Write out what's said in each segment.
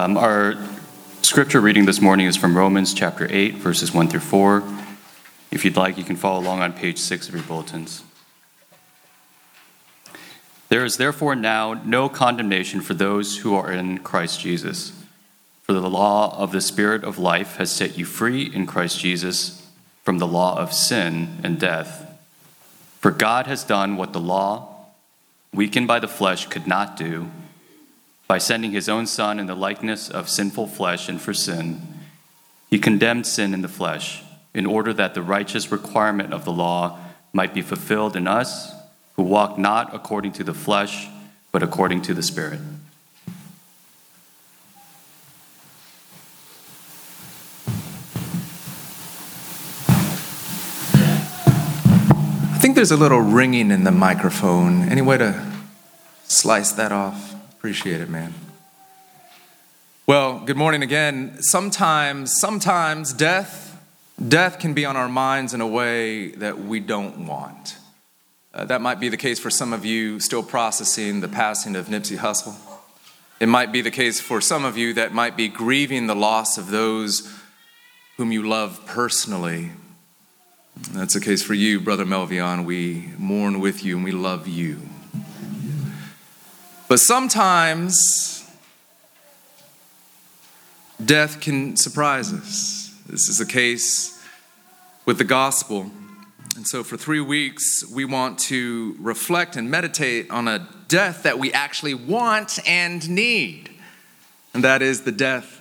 Um, our scripture reading this morning is from Romans chapter 8, verses 1 through 4. If you'd like, you can follow along on page 6 of your bulletins. There is therefore now no condemnation for those who are in Christ Jesus. For the law of the Spirit of life has set you free in Christ Jesus from the law of sin and death. For God has done what the law, weakened by the flesh, could not do. By sending his own Son in the likeness of sinful flesh and for sin, he condemned sin in the flesh, in order that the righteous requirement of the law might be fulfilled in us who walk not according to the flesh, but according to the Spirit. I think there's a little ringing in the microphone. Any way to slice that off? Appreciate it, man. Well, good morning again. Sometimes, sometimes death, death can be on our minds in a way that we don't want. Uh, that might be the case for some of you still processing the passing of Nipsey Hussle. It might be the case for some of you that might be grieving the loss of those whom you love personally. That's the case for you, Brother Melvion. We mourn with you and we love you. But sometimes death can surprise us. This is the case with the gospel. And so, for three weeks, we want to reflect and meditate on a death that we actually want and need, and that is the death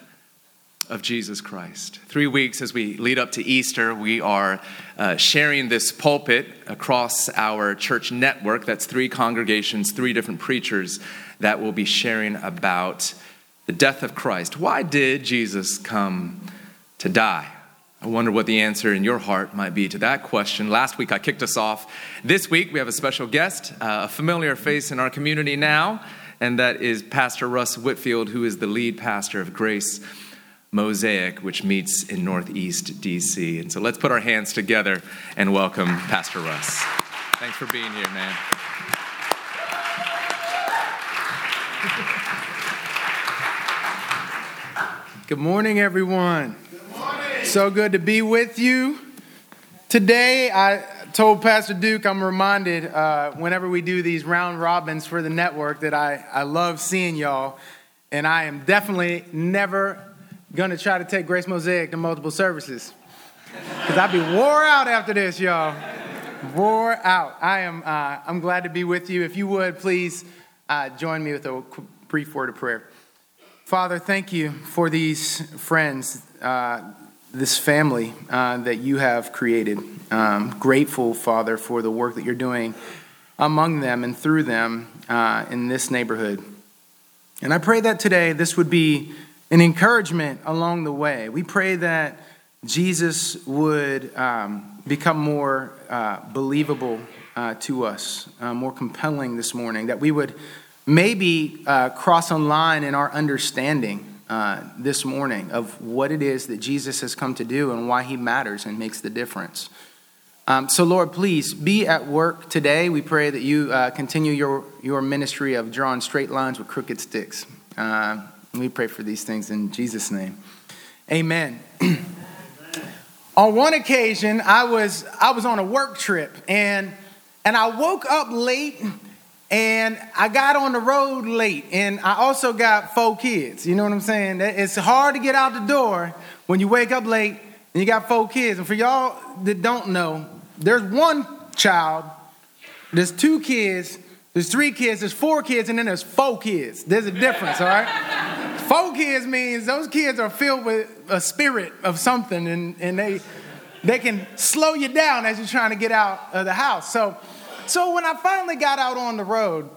of Jesus Christ. Three weeks as we lead up to Easter, we are uh, sharing this pulpit across our church network. That's three congregations, three different preachers that will be sharing about the death of Christ. Why did Jesus come to die? I wonder what the answer in your heart might be to that question. Last week I kicked us off. This week we have a special guest, uh, a familiar face in our community now, and that is Pastor Russ Whitfield, who is the lead pastor of Grace Mosaic, which meets in Northeast DC. And so let's put our hands together and welcome Pastor Russ. Thanks for being here, man. Good morning, everyone. Good morning. So good to be with you. Today, I told Pastor Duke I'm reminded uh, whenever we do these round robins for the network that I, I love seeing y'all. And I am definitely never to try to take Grace Mosaic to multiple services. Because I'll be wore out after this, y'all. Wore out. I am uh, I'm glad to be with you. If you would, please uh, join me with a brief word of prayer. Father, thank you for these friends, uh, this family uh, that you have created. Um, grateful, Father, for the work that you're doing among them and through them uh, in this neighborhood. And I pray that today this would be an encouragement along the way. We pray that Jesus would um, become more uh, believable uh, to us, uh, more compelling this morning, that we would maybe uh, cross a line in our understanding uh, this morning of what it is that Jesus has come to do and why he matters and makes the difference. Um, so, Lord, please be at work today. We pray that you uh, continue your, your ministry of drawing straight lines with crooked sticks. We pray for these things in Jesus' name. Amen. on one occasion, I was, I was on a work trip and, and I woke up late and I got on the road late, and I also got four kids. You know what I'm saying? It's hard to get out the door when you wake up late and you got four kids. And for y'all that don't know, there's one child, there's two kids, there's three kids, there's four kids, and then there's four kids. There's a difference, all right? four kids means those kids are filled with a spirit of something, and, and they they can slow you down as you're trying to get out of the house. So so when I finally got out on the road,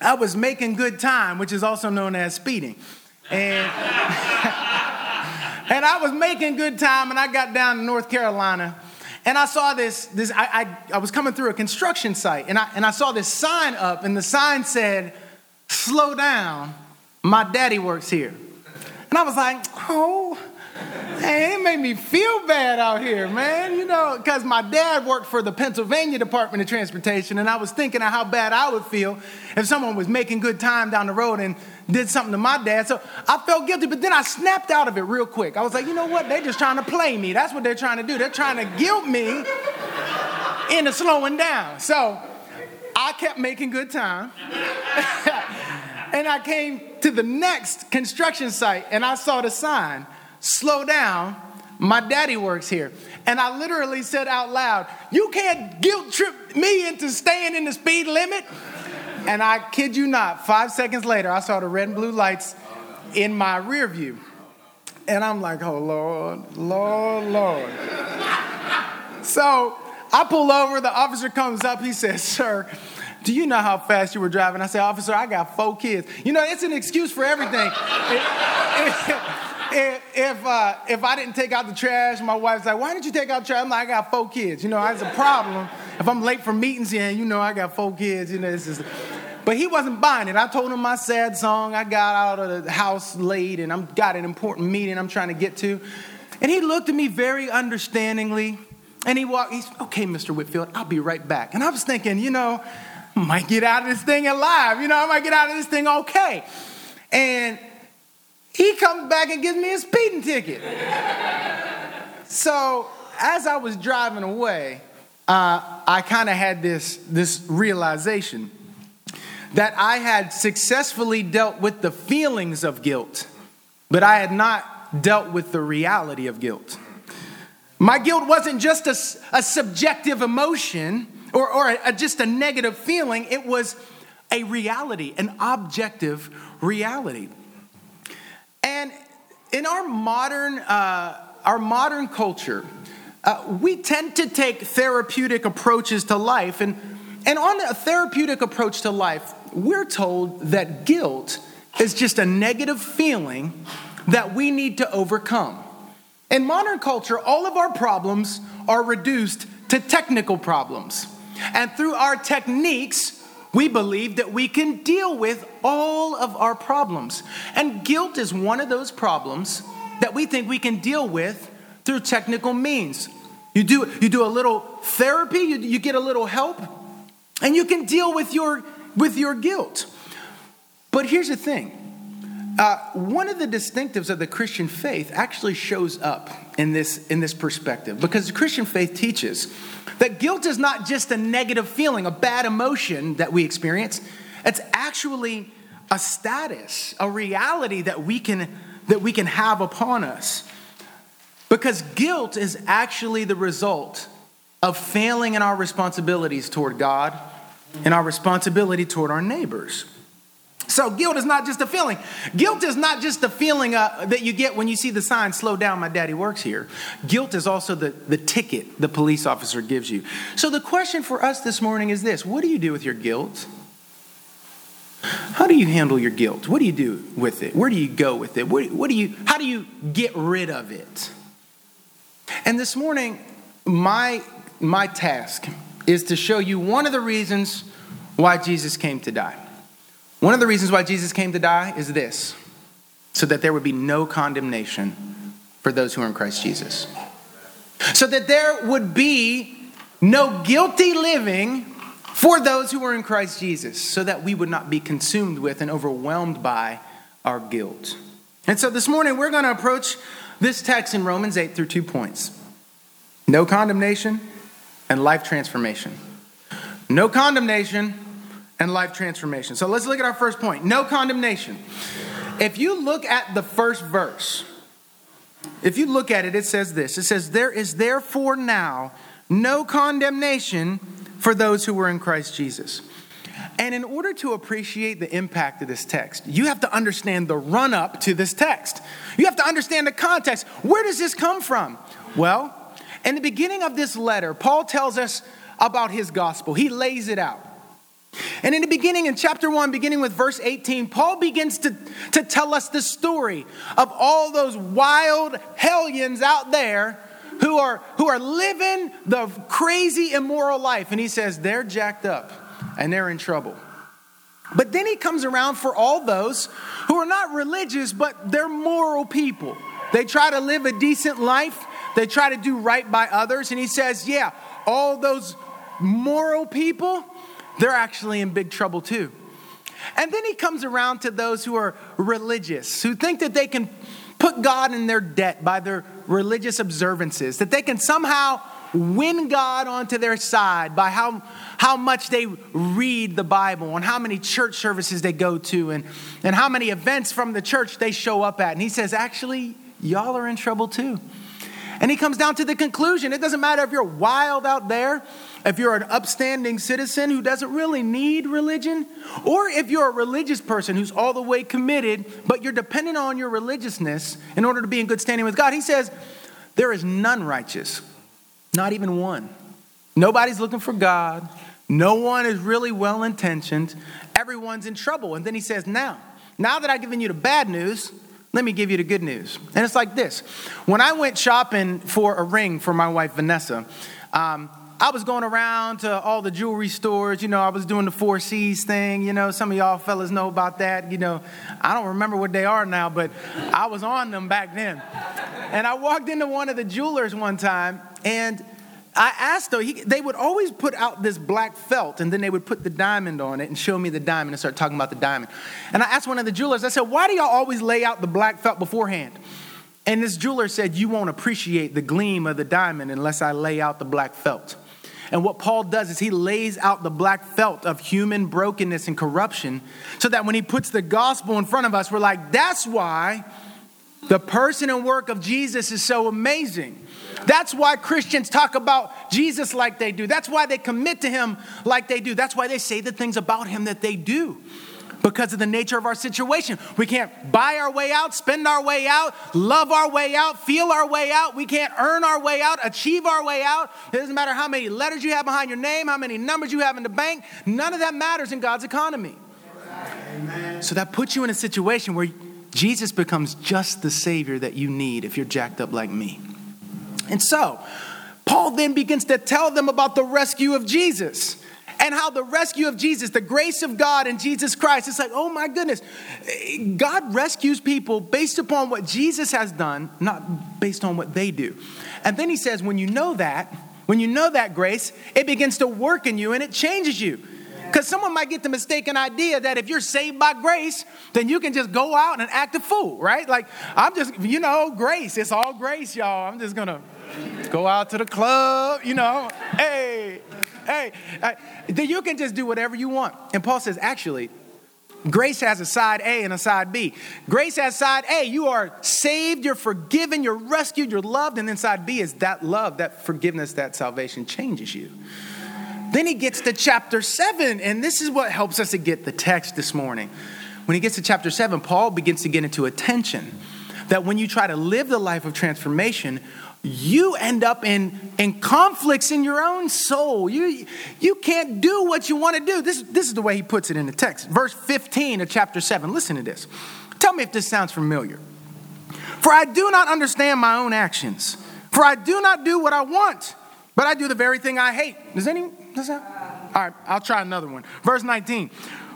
I was making good time, which is also known as speeding. And, and I was making good time, and I got down to North Carolina, and I saw this, this I, I, I was coming through a construction site, and I, and I saw this sign up, and the sign said, slow down, my daddy works here. And I was like, oh, Hey, it made me feel bad out here, man. You know, because my dad worked for the Pennsylvania Department of Transportation, and I was thinking of how bad I would feel if someone was making good time down the road and did something to my dad. So I felt guilty, but then I snapped out of it real quick. I was like, you know what? They're just trying to play me. That's what they're trying to do. They're trying to guilt me into slowing down. So I kept making good time. and I came to the next construction site and I saw the sign slow down. My daddy works here. And I literally said out loud, You can't guilt trip me into staying in the speed limit. And I kid you not, five seconds later, I saw the red and blue lights in my rear view. And I'm like, Oh, Lord, Lord, Lord. So I pull over, the officer comes up, he says, Sir, do you know how fast you were driving? I said, Officer, I got four kids. You know, it's an excuse for everything. if, if, uh, if I didn't take out the trash, my wife's like, why didn't you take out the trash? I'm like, I got four kids. You know, that's a problem. If I'm late for meetings, yeah, you know, I got four kids. You know. But he wasn't buying it. I told him my sad song. I got out of the house late and I'm got an important meeting I'm trying to get to. And he looked at me very understandingly. And he walked, he's, okay, Mr. Whitfield, I'll be right back. And I was thinking, you know, I might get out of this thing alive. You know, I might get out of this thing okay. And he comes back and gives me a speeding ticket. so as I was driving away, uh, I kind of had this, this realization that I had successfully dealt with the feelings of guilt, but I had not dealt with the reality of guilt. My guilt wasn't just a, a subjective emotion or, or a, a, just a negative feeling, it was a reality, an objective reality. And in our modern, uh, our modern culture, uh, we tend to take therapeutic approaches to life. And, and on a therapeutic approach to life, we're told that guilt is just a negative feeling that we need to overcome. In modern culture, all of our problems are reduced to technical problems. And through our techniques, we believe that we can deal with all of our problems. And guilt is one of those problems that we think we can deal with through technical means. You do, you do a little therapy, you, you get a little help, and you can deal with your, with your guilt. But here's the thing uh, one of the distinctives of the Christian faith actually shows up in this, in this perspective because the Christian faith teaches that guilt is not just a negative feeling, a bad emotion that we experience. It's actually a status, a reality that we can, that we can have upon us. Because guilt is actually the result of failing in our responsibilities toward God and our responsibility toward our neighbors. So, guilt is not just a feeling. Guilt is not just a feeling uh, that you get when you see the sign, slow down, my daddy works here. Guilt is also the, the ticket the police officer gives you. So, the question for us this morning is this What do you do with your guilt? How do you handle your guilt? What do you do with it? Where do you go with it? What, what do you, how do you get rid of it? And this morning, my, my task is to show you one of the reasons why Jesus came to die. One of the reasons why Jesus came to die is this so that there would be no condemnation for those who are in Christ Jesus. So that there would be no guilty living for those who are in Christ Jesus, so that we would not be consumed with and overwhelmed by our guilt. And so this morning we're going to approach this text in Romans 8 through two points no condemnation and life transformation. No condemnation and life transformation. So let's look at our first point no condemnation. If you look at the first verse, if you look at it, it says this it says, There is therefore now no condemnation for those who were in Christ Jesus. And in order to appreciate the impact of this text, you have to understand the run up to this text. You have to understand the context. Where does this come from? Well, in the beginning of this letter, Paul tells us about his gospel, he lays it out. And in the beginning, in chapter 1, beginning with verse 18, Paul begins to, to tell us the story of all those wild hellions out there who are, who are living the crazy, immoral life. And he says they're jacked up and they're in trouble. But then he comes around for all those who are not religious, but they're moral people. they try to live a decent life, they try to do right by others. And he says, yeah, all those moral people, they're actually in big trouble too. And then he comes around to those who are religious, who think that they can put God in their debt by their religious observances, that they can somehow win God onto their side by how, how much they read the Bible and how many church services they go to and, and how many events from the church they show up at. And he says, actually, y'all are in trouble too. And he comes down to the conclusion it doesn't matter if you're wild out there, if you're an upstanding citizen who doesn't really need religion, or if you're a religious person who's all the way committed, but you're dependent on your religiousness in order to be in good standing with God. He says, There is none righteous, not even one. Nobody's looking for God. No one is really well intentioned. Everyone's in trouble. And then he says, Now, now that I've given you the bad news, let me give you the good news. And it's like this when I went shopping for a ring for my wife, Vanessa, um, I was going around to all the jewelry stores. You know, I was doing the Four C's thing. You know, some of y'all fellas know about that. You know, I don't remember what they are now, but I was on them back then. And I walked into one of the jewelers one time, and I asked though, he, they would always put out this black felt and then they would put the diamond on it and show me the diamond and start talking about the diamond. And I asked one of the jewelers, I said, why do y'all always lay out the black felt beforehand? And this jeweler said, You won't appreciate the gleam of the diamond unless I lay out the black felt. And what Paul does is he lays out the black felt of human brokenness and corruption so that when he puts the gospel in front of us, we're like, That's why the person and work of Jesus is so amazing. That's why Christians talk about Jesus like they do. That's why they commit to him like they do. That's why they say the things about him that they do. Because of the nature of our situation. We can't buy our way out, spend our way out, love our way out, feel our way out. We can't earn our way out, achieve our way out. It doesn't matter how many letters you have behind your name, how many numbers you have in the bank. None of that matters in God's economy. Amen. So that puts you in a situation where Jesus becomes just the Savior that you need if you're jacked up like me. And so, Paul then begins to tell them about the rescue of Jesus and how the rescue of Jesus, the grace of God in Jesus Christ, it's like, oh my goodness, God rescues people based upon what Jesus has done, not based on what they do. And then he says, when you know that, when you know that grace, it begins to work in you and it changes you. Because someone might get the mistaken idea that if you're saved by grace, then you can just go out and act a fool, right? Like, I'm just, you know, grace. It's all grace, y'all. I'm just going to go out to the club, you know. Hey, hey. Then you can just do whatever you want. And Paul says, actually, Grace has a side A and a side B. Grace has side A, you are saved, you're forgiven, you're rescued, you're loved. And then side B is that love, that forgiveness, that salvation changes you. Then he gets to chapter 7, and this is what helps us to get the text this morning. When he gets to chapter 7, Paul begins to get into a tension that when you try to live the life of transformation, you end up in, in conflicts in your own soul. You, you can't do what you want to do. This, this is the way he puts it in the text. Verse 15 of chapter 7. Listen to this. Tell me if this sounds familiar. For I do not understand my own actions, for I do not do what I want, but I do the very thing I hate. Does anyone? Does that? All right, I'll try another one. Verse 19.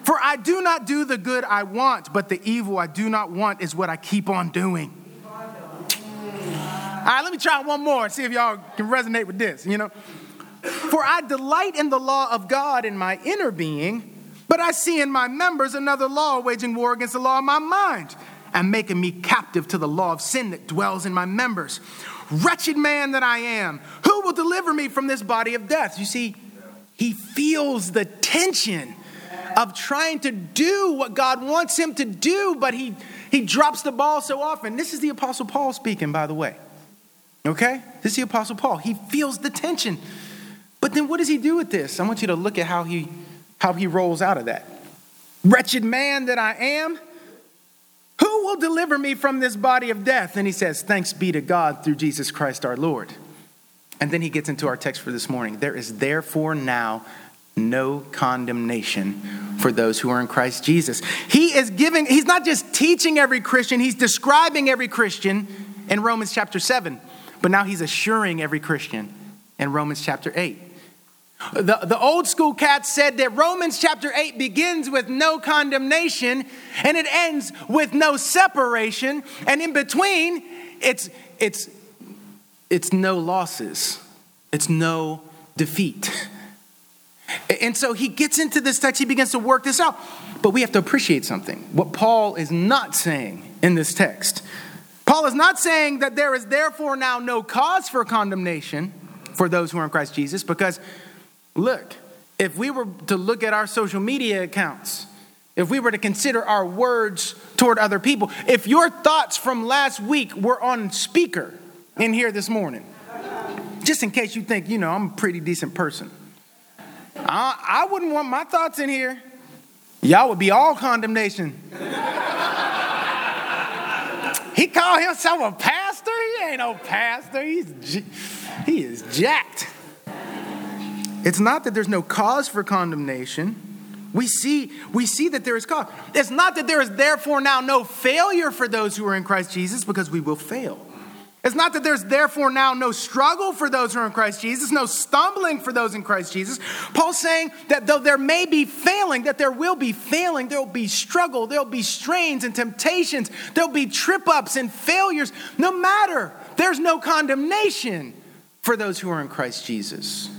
For I do not do the good I want, but the evil I do not want is what I keep on doing. All right, let me try one more and see if y'all can resonate with this, you know. For I delight in the law of God in my inner being, but I see in my members another law waging war against the law of my mind and making me captive to the law of sin that dwells in my members. Wretched man that I am, who will deliver me from this body of death? You see, he feels the tension of trying to do what God wants him to do, but he, he drops the ball so often. This is the Apostle Paul speaking, by the way. Okay? This is the Apostle Paul. He feels the tension. But then what does he do with this? I want you to look at how he, how he rolls out of that. Wretched man that I am, who will deliver me from this body of death? And he says, Thanks be to God through Jesus Christ our Lord. And then he gets into our text for this morning. There is therefore now no condemnation for those who are in Christ Jesus. He is giving, he's not just teaching every Christian, he's describing every Christian in Romans chapter 7, but now he's assuring every Christian in Romans chapter 8. The, the old school cats said that Romans chapter 8 begins with no condemnation and it ends with no separation. And in between, it's, it's, it's no losses, it's no defeat. And so he gets into this text, he begins to work this out. But we have to appreciate something. What Paul is not saying in this text. Paul is not saying that there is therefore now no cause for condemnation for those who are in Christ Jesus, because look, if we were to look at our social media accounts, if we were to consider our words toward other people, if your thoughts from last week were on speaker in here this morning, just in case you think, you know, I'm a pretty decent person, I, I wouldn't want my thoughts in here. Y'all would be all condemnation. He called himself a pastor? He ain't no pastor. He's, he is jacked. It's not that there's no cause for condemnation. We see, we see that there is cause. It's not that there is therefore now no failure for those who are in Christ Jesus because we will fail. It's not that there's therefore now no struggle for those who are in Christ Jesus, no stumbling for those in Christ Jesus. Paul's saying that though there may be failing, that there will be failing, there'll be struggle, there'll be strains and temptations, there'll be trip ups and failures. No matter, there's no condemnation for those who are in Christ Jesus.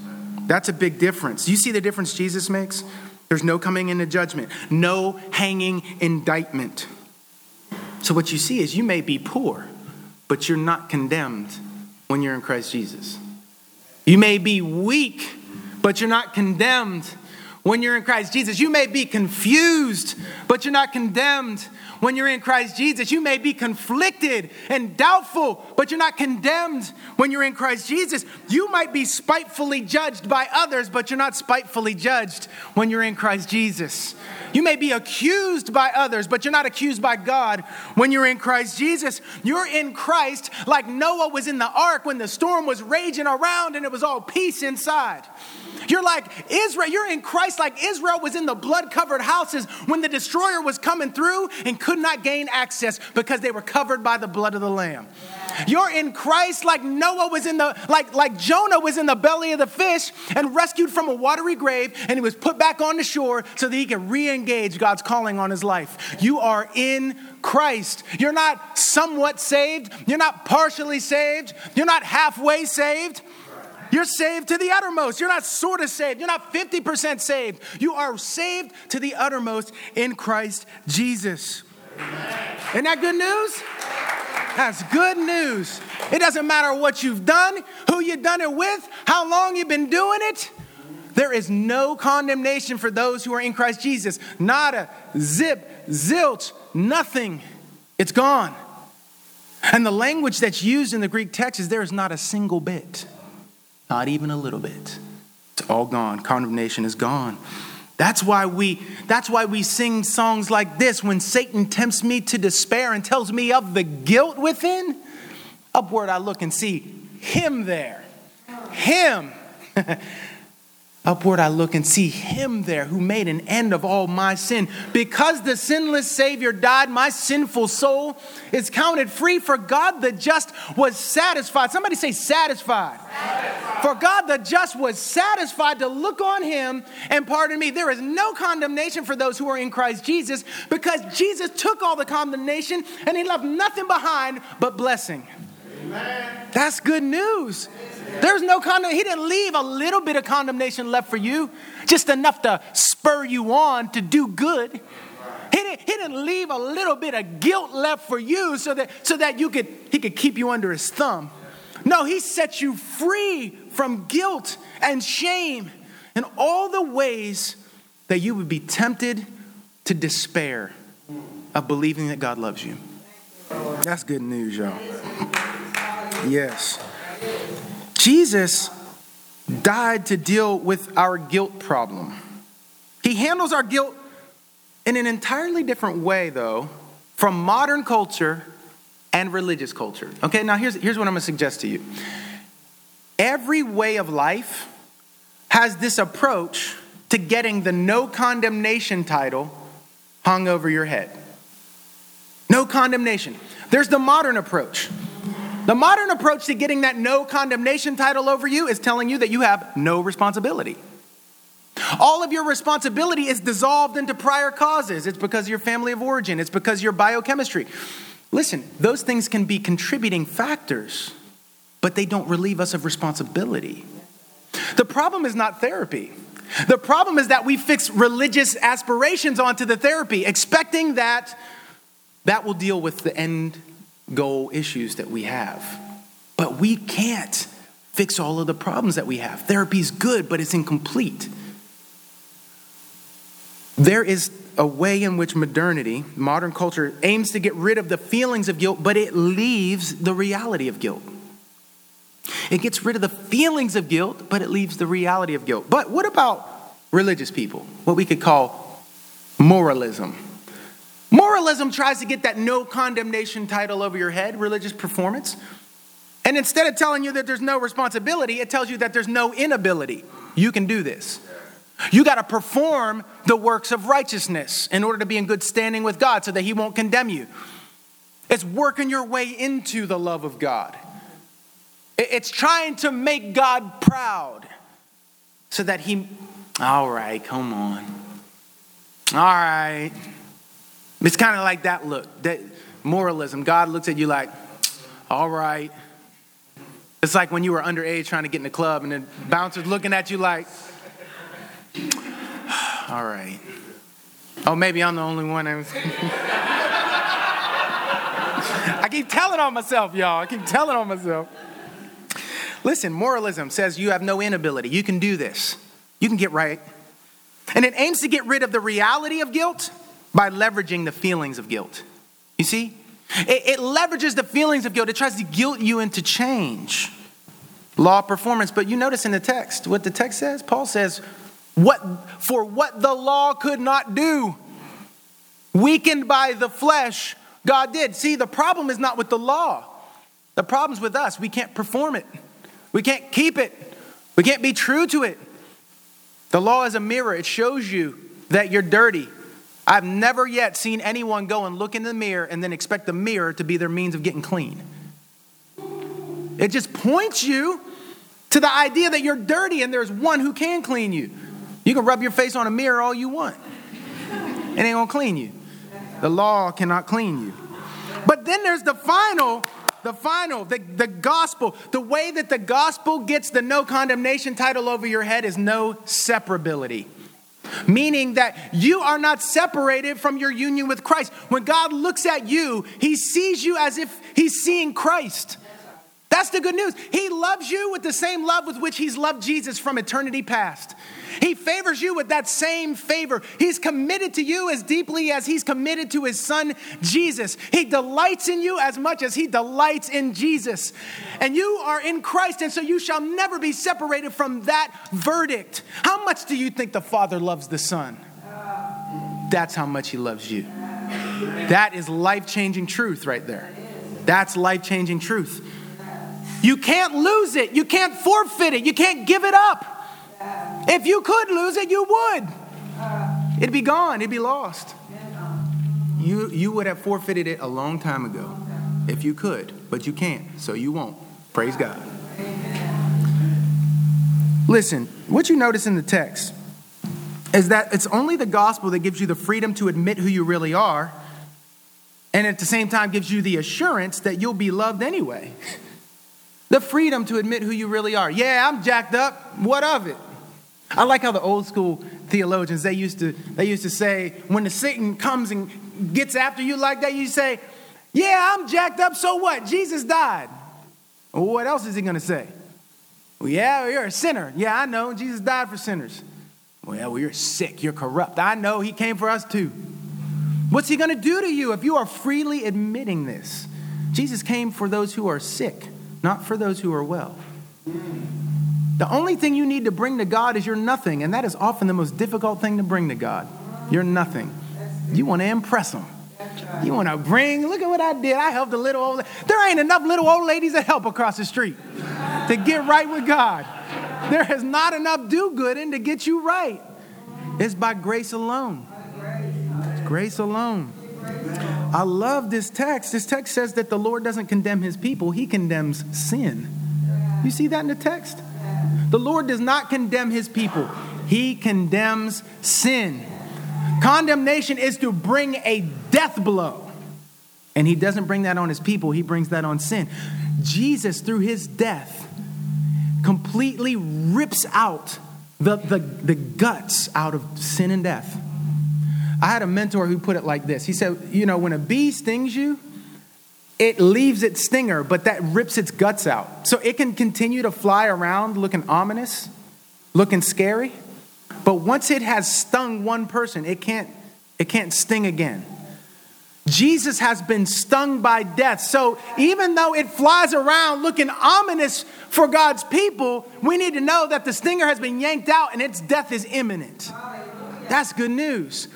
That's a big difference. You see the difference Jesus makes? There's no coming into judgment, no hanging indictment. So, what you see is you may be poor, but you're not condemned when you're in Christ Jesus. You may be weak, but you're not condemned when you're in Christ Jesus. You may be confused, but you're not condemned when you're in Christ Jesus. You may be conflicted and doubtful, but you're not condemned when you're in Christ Jesus. You might be spitefully judged by others, but you're not spitefully judged when you're in Christ Jesus. You may be accused by others, but you're not accused by God when you're in Christ Jesus. You're in Christ like Noah was in the ark when the storm was raging around and it was all peace inside. You're like Israel, you're in Christ like Israel was in the blood covered houses when the destroyer was coming through and could not gain access because they were covered by the blood of the Lamb. You're in Christ like Noah was in the, like, like Jonah was in the belly of the fish and rescued from a watery grave and he was put back on the shore so that he could re engage God's calling on his life. You are in Christ. You're not somewhat saved, you're not partially saved, you're not halfway saved. You're saved to the uttermost. You're not sort of saved. You're not 50% saved. You are saved to the uttermost in Christ Jesus. Isn't that good news? That's good news. It doesn't matter what you've done, who you've done it with, how long you've been doing it. There is no condemnation for those who are in Christ Jesus. Nada, zip, zilch, nothing. It's gone. And the language that's used in the Greek text is there is not a single bit. Not even a little bit. It's all gone. Condemnation is gone. That's why we that's why we sing songs like this when Satan tempts me to despair and tells me of the guilt within. Upward I look and see him there. Him. Upward I look and see him there who made an end of all my sin. Because the sinless Savior died, my sinful soul is counted free. For God the just was satisfied. Somebody say, satisfied. For God the just was satisfied to look on him and pardon me. There is no condemnation for those who are in Christ Jesus because Jesus took all the condemnation and he left nothing behind but blessing. Amen. That's good news. There's no condemnation. He didn't leave a little bit of condemnation left for you, just enough to spur you on to do good. He didn't, he didn't leave a little bit of guilt left for you so that, so that you could, he could keep you under his thumb. No, he set you free from guilt and shame and all the ways that you would be tempted to despair of believing that God loves you. That's good news, y'all. Yes. Jesus died to deal with our guilt problem. He handles our guilt in an entirely different way, though, from modern culture and religious culture. Okay, now here's, here's what I'm gonna suggest to you. Every way of life has this approach to getting the no condemnation title hung over your head. No condemnation. There's the modern approach. The modern approach to getting that no condemnation title over you is telling you that you have no responsibility. All of your responsibility is dissolved into prior causes. It's because of your family of origin, it's because of your biochemistry. Listen, those things can be contributing factors, but they don't relieve us of responsibility. The problem is not therapy. The problem is that we fix religious aspirations onto the therapy, expecting that that will deal with the end goal issues that we have. But we can't fix all of the problems that we have. Therapy is good, but it's incomplete. There is a way in which modernity, modern culture, aims to get rid of the feelings of guilt, but it leaves the reality of guilt. It gets rid of the feelings of guilt, but it leaves the reality of guilt. But what about religious people? What we could call moralism. Moralism tries to get that no condemnation title over your head, religious performance. And instead of telling you that there's no responsibility, it tells you that there's no inability. You can do this. You got to perform the works of righteousness in order to be in good standing with God so that He won't condemn you. It's working your way into the love of God. It's trying to make God proud so that He, all right, come on. All right. It's kind of like that look, that moralism. God looks at you like, all right. It's like when you were underage trying to get in the club and the bouncer's looking at you like, all right. Oh, maybe I'm the only one. I, keep telling on myself, y'all. I keep telling on myself. Listen, moralism says you have no inability. You can do this, you can get right. And it aims to get rid of the reality of guilt by leveraging the feelings of guilt. You see? It, it leverages the feelings of guilt, it tries to guilt you into change. Law performance. But you notice in the text what the text says? Paul says, what, For what the law could not do, weakened by the flesh, God did. See, the problem is not with the law, the problem's with us. We can't perform it, we can't keep it, we can't be true to it. The law is a mirror, it shows you that you're dirty. I've never yet seen anyone go and look in the mirror and then expect the mirror to be their means of getting clean. It just points you to the idea that you're dirty and there's one who can clean you. You can rub your face on a mirror all you want, it ain't gonna clean you. The law cannot clean you. But then there's the final, the final, the, the gospel. The way that the gospel gets the no condemnation title over your head is no separability meaning that you are not separated from your union with Christ. When God looks at you, he sees you as if he's seeing Christ. That's the good news. He loves you with the same love with which he's loved Jesus from eternity past. He favors you with that same favor. He's committed to you as deeply as he's committed to his son Jesus. He delights in you as much as he delights in Jesus. And you are in Christ, and so you shall never be separated from that verdict. How much do you think the Father loves the Son? That's how much he loves you. That is life changing truth right there. That's life changing truth. You can't lose it. You can't forfeit it. You can't give it up. If you could lose it, you would. It'd be gone, it'd be lost. You, you would have forfeited it a long time ago if you could, but you can't, so you won't. Praise God. Listen, what you notice in the text is that it's only the gospel that gives you the freedom to admit who you really are, and at the same time gives you the assurance that you'll be loved anyway. The freedom to admit who you really are. Yeah, I'm jacked up. What of it? I like how the old school theologians they used to they used to say when the Satan comes and gets after you like that, you say, "Yeah, I'm jacked up. So what? Jesus died." What else is he going to say? Well, yeah, you're a sinner. Yeah, I know. Jesus died for sinners. Well, yeah, well, you're sick. You're corrupt. I know. He came for us too. What's he going to do to you if you are freely admitting this? Jesus came for those who are sick, not for those who are well. The only thing you need to bring to God is your nothing, and that is often the most difficult thing to bring to God. You're nothing. You want to impress Him. You want to bring, look at what I did. I helped a little old There ain't enough little old ladies that help across the street to get right with God. There is not enough do gooding to get you right. It's by grace alone. It's grace alone. I love this text. This text says that the Lord doesn't condemn his people, he condemns sin. You see that in the text? The Lord does not condemn his people, he condemns sin. Condemnation is to bring a death blow And he doesn't bring that on his people, he brings that on sin. Jesus, through his death, completely rips out the, the, the guts out of sin and death. I had a mentor who put it like this He said, You know, when a bee stings you, it leaves its stinger, but that rips its guts out. So it can continue to fly around looking ominous, looking scary. But once it has stung one person, it can't, it can't sting again. Jesus has been stung by death. So even though it flies around looking ominous for God's people, we need to know that the stinger has been yanked out and its death is imminent. That's good news.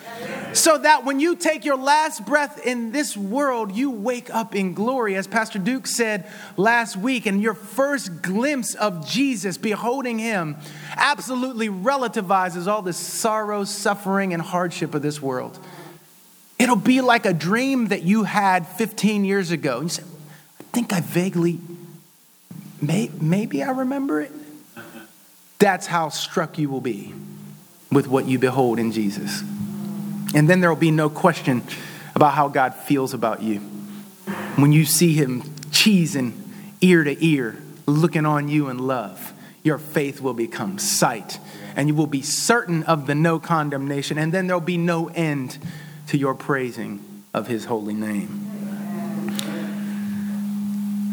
So that when you take your last breath in this world, you wake up in glory. As Pastor Duke said last week, and your first glimpse of Jesus, beholding him, absolutely relativizes all the sorrow, suffering, and hardship of this world. It'll be like a dream that you had 15 years ago. You say, I think I vaguely, may, maybe I remember it. That's how struck you will be with what you behold in Jesus. And then there will be no question about how God feels about you. When you see Him cheesing ear to ear, looking on you in love, your faith will become sight, and you will be certain of the no condemnation, and then there'll be no end to your praising of his holy name.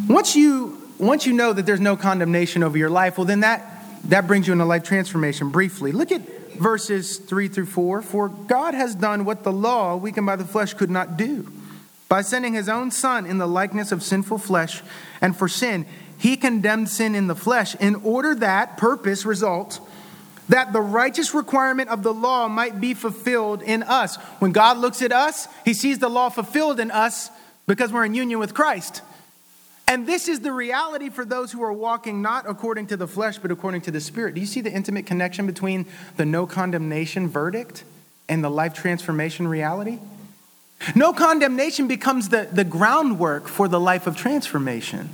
Once you, once you know that there's no condemnation over your life, well, then that, that brings you into life transformation briefly. Look at verses 3 through 4. For God has done what the law, weakened by the flesh, could not do. By sending his own Son in the likeness of sinful flesh, and for sin, he condemned sin in the flesh in order that, purpose, result, that the righteous requirement of the law might be fulfilled in us. When God looks at us, he sees the law fulfilled in us because we're in union with Christ. And this is the reality for those who are walking not according to the flesh, but according to the Spirit. Do you see the intimate connection between the no condemnation verdict and the life transformation reality? No condemnation becomes the, the groundwork for the life of transformation.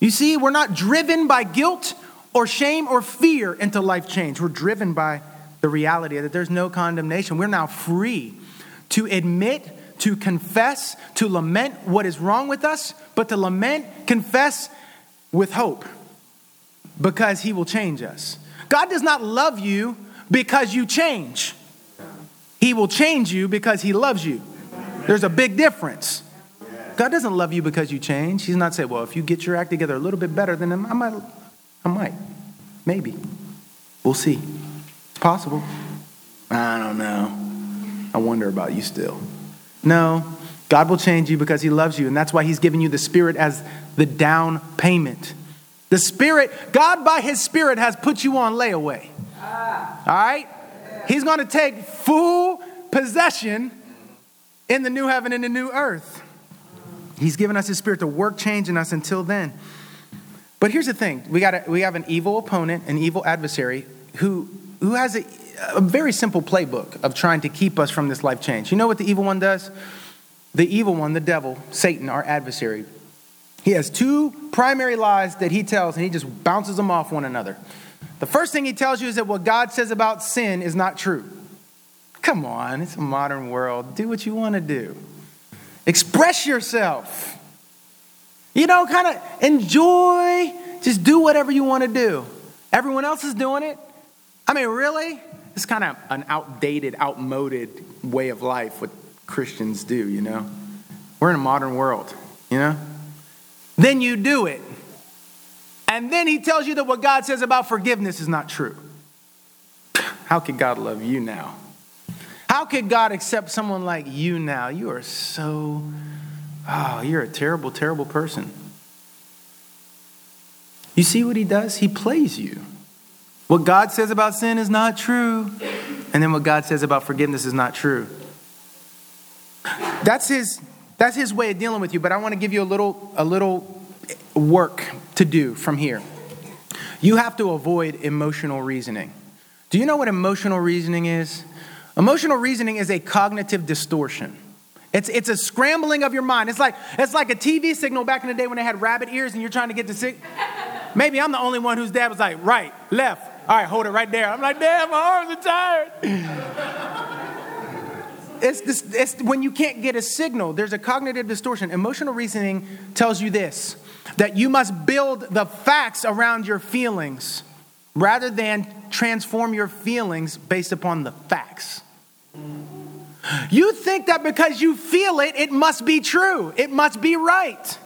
You see, we're not driven by guilt or shame or fear into life change. We're driven by the reality that there's no condemnation. We're now free to admit, to confess, to lament what is wrong with us, but to lament, confess with hope because He will change us. God does not love you because you change, He will change you because He loves you. There's a big difference. God doesn't love you because you change. He's not saying, well, if you get your act together a little bit better, then I might I might. Maybe. We'll see. It's possible. I don't know. I wonder about you still. No, God will change you because He loves you, and that's why He's given you the Spirit as the down payment. The Spirit, God by His Spirit has put you on layaway. All right? He's going to take full possession in the new heaven and the new earth. He's given us His Spirit to work change in us until then. But here's the thing we, got we have an evil opponent, an evil adversary, who, who has a, a very simple playbook of trying to keep us from this life change. You know what the evil one does? The evil one, the devil, Satan, our adversary, he has two primary lies that he tells, and he just bounces them off one another. The first thing he tells you is that what God says about sin is not true. Come on, it's a modern world. Do what you want to do, express yourself. You know, kind of enjoy, just do whatever you want to do. Everyone else is doing it. I mean, really? It's kind of an outdated, outmoded way of life, what Christians do, you know? We're in a modern world, you know? Then you do it. And then he tells you that what God says about forgiveness is not true. How could God love you now? How could God accept someone like you now? You are so Oh, you're a terrible, terrible person. You see what he does? He plays you. What God says about sin is not true. And then what God says about forgiveness is not true. That's his, that's his way of dealing with you, but I want to give you a little, a little work to do from here. You have to avoid emotional reasoning. Do you know what emotional reasoning is? Emotional reasoning is a cognitive distortion. It's, it's a scrambling of your mind. It's like, it's like a TV signal back in the day when they had rabbit ears and you're trying to get the sick. Maybe I'm the only one whose dad was like, right, left. All right, hold it right there. I'm like, damn, my arms are tired. it's, this, it's when you can't get a signal. There's a cognitive distortion. Emotional reasoning tells you this that you must build the facts around your feelings rather than transform your feelings based upon the facts. You think that because you feel it, it must be true, it must be right.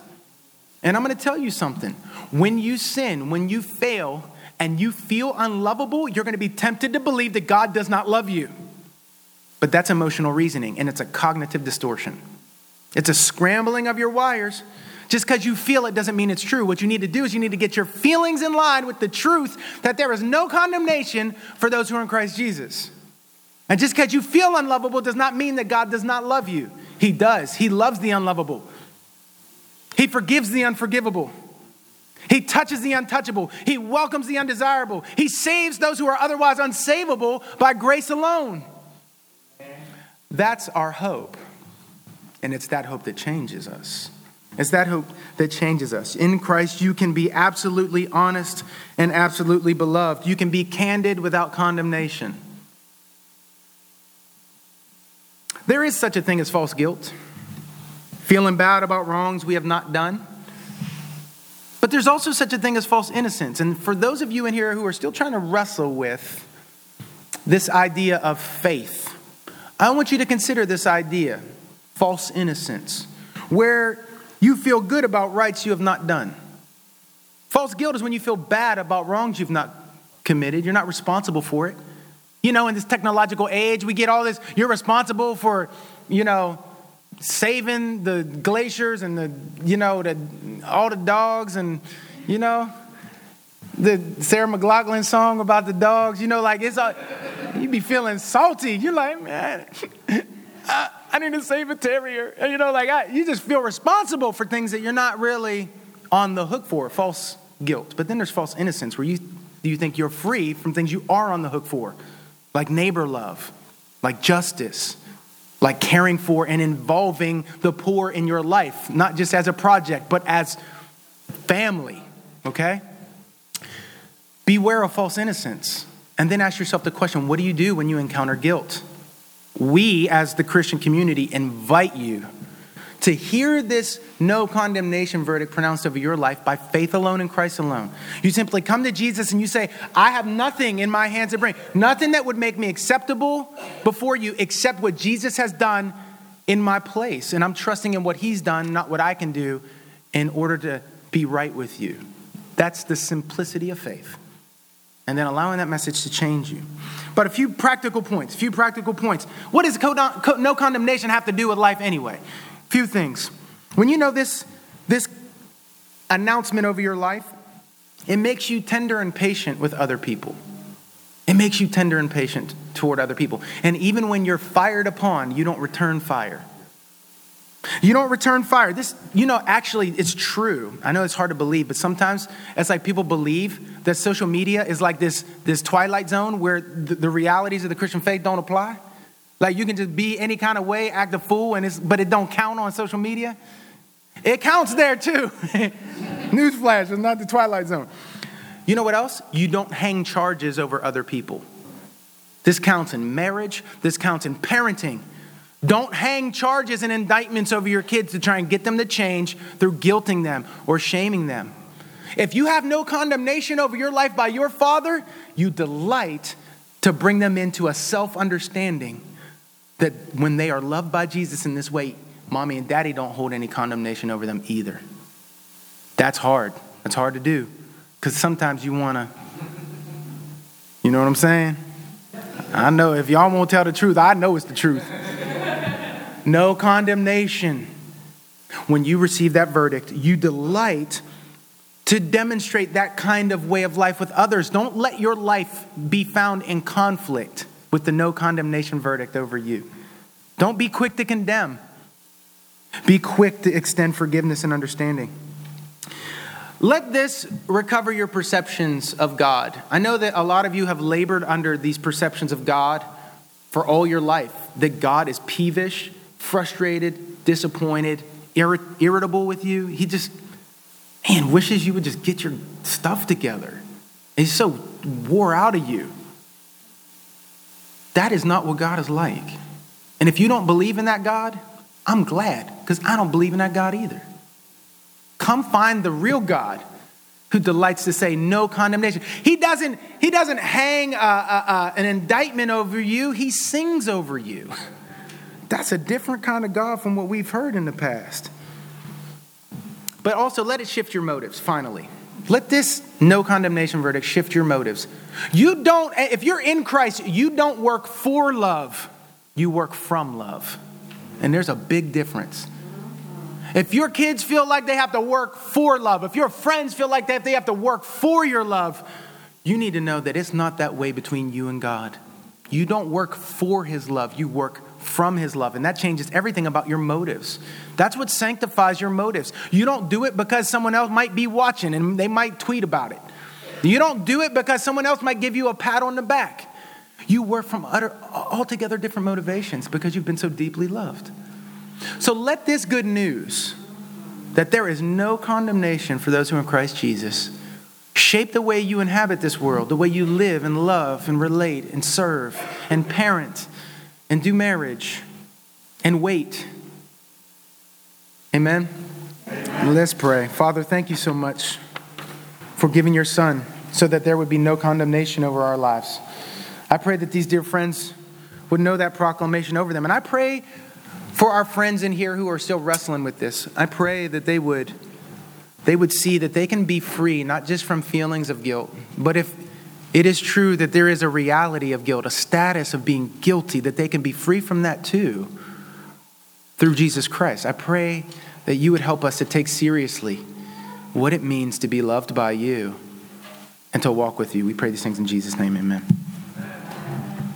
And I'm going to tell you something. When you sin, when you fail, and you feel unlovable, you're going to be tempted to believe that God does not love you. But that's emotional reasoning, and it's a cognitive distortion. It's a scrambling of your wires. Just because you feel it doesn't mean it's true. What you need to do is you need to get your feelings in line with the truth that there is no condemnation for those who are in Christ Jesus. And just because you feel unlovable does not mean that God does not love you. He does. He loves the unlovable, He forgives the unforgivable. He touches the untouchable. He welcomes the undesirable. He saves those who are otherwise unsavable by grace alone. That's our hope. And it's that hope that changes us. It's that hope that changes us. In Christ, you can be absolutely honest and absolutely beloved. You can be candid without condemnation. There is such a thing as false guilt, feeling bad about wrongs we have not done. But there's also such a thing as false innocence. And for those of you in here who are still trying to wrestle with this idea of faith, I want you to consider this idea false innocence, where you feel good about rights you have not done. False guilt is when you feel bad about wrongs you've not committed, you're not responsible for it. You know, in this technological age, we get all this, you're responsible for, you know, saving the glaciers and the, you know, the, all the dogs and, you know, the Sarah McLachlan song about the dogs, you know, like it's all you be feeling salty. You're like, man, I, I need to save a terrier. And, you know, like I, you just feel responsible for things that you're not really on the hook for, false guilt. But then there's false innocence where you, you think you're free from things you are on the hook for, like neighbor love, like justice, like caring for and involving the poor in your life, not just as a project, but as family, okay? Beware of false innocence. And then ask yourself the question what do you do when you encounter guilt? We, as the Christian community, invite you to hear this no condemnation verdict pronounced over your life by faith alone in Christ alone. You simply come to Jesus and you say, I have nothing in my hands to bring, nothing that would make me acceptable before you except what Jesus has done in my place. And I'm trusting in what he's done, not what I can do, in order to be right with you. That's the simplicity of faith. And then allowing that message to change you. But a few practical points, a few practical points. What does no condemnation have to do with life anyway? Few things. When you know this, this announcement over your life, it makes you tender and patient with other people. It makes you tender and patient toward other people. And even when you're fired upon, you don't return fire. You don't return fire. This, you know, actually, it's true. I know it's hard to believe, but sometimes it's like people believe that social media is like this, this twilight zone where the, the realities of the Christian faith don't apply. Like you can just be any kind of way, act a fool, and it's, but it don't count on social media. It counts there too. Newsflash, it's not the Twilight Zone. You know what else? You don't hang charges over other people. This counts in marriage, this counts in parenting. Don't hang charges and indictments over your kids to try and get them to change through guilting them or shaming them. If you have no condemnation over your life by your father, you delight to bring them into a self understanding that when they are loved by Jesus in this way, mommy and daddy don't hold any condemnation over them either. That's hard. That's hard to do because sometimes you want to, you know what I'm saying? I know if y'all won't tell the truth, I know it's the truth. No condemnation. When you receive that verdict, you delight to demonstrate that kind of way of life with others. Don't let your life be found in conflict with the no condemnation verdict over you. Don't be quick to condemn, be quick to extend forgiveness and understanding. Let this recover your perceptions of God. I know that a lot of you have labored under these perceptions of God for all your life that God is peevish, frustrated, disappointed, irritable with you. He just, man, wishes you would just get your stuff together. He's so wore out of you. That is not what God is like. And if you don't believe in that God, I'm glad because I don't believe in that God either. Come find the real God who delights to say no condemnation. He doesn't, he doesn't hang uh, uh, uh, an indictment over you, he sings over you. That's a different kind of God from what we've heard in the past. But also, let it shift your motives, finally. Let this no condemnation verdict shift your motives. You don't, eh, if you're in Christ, you don't work for love, you work from love. And there's a big difference. If your kids feel like they have to work for love, if your friends feel like they have to work for your love, you need to know that it's not that way between you and God. You don't work for His love, you work from His love. And that changes everything about your motives. That's what sanctifies your motives. You don't do it because someone else might be watching and they might tweet about it. You don't do it because someone else might give you a pat on the back. You work from utter, altogether different motivations because you've been so deeply loved. So let this good news that there is no condemnation for those who are in Christ Jesus shape the way you inhabit this world, the way you live and love and relate and serve and parent and do marriage and wait. Amen. Let's pray. Father, thank you so much for giving your son so that there would be no condemnation over our lives. I pray that these dear friends would know that proclamation over them. And I pray for our friends in here who are still wrestling with this, I pray that they would they would see that they can be free not just from feelings of guilt, but if it is true that there is a reality of guilt, a status of being guilty, that they can be free from that too through Jesus Christ. I pray that you would help us to take seriously what it means to be loved by you and to walk with you. We pray these things in Jesus' name, amen.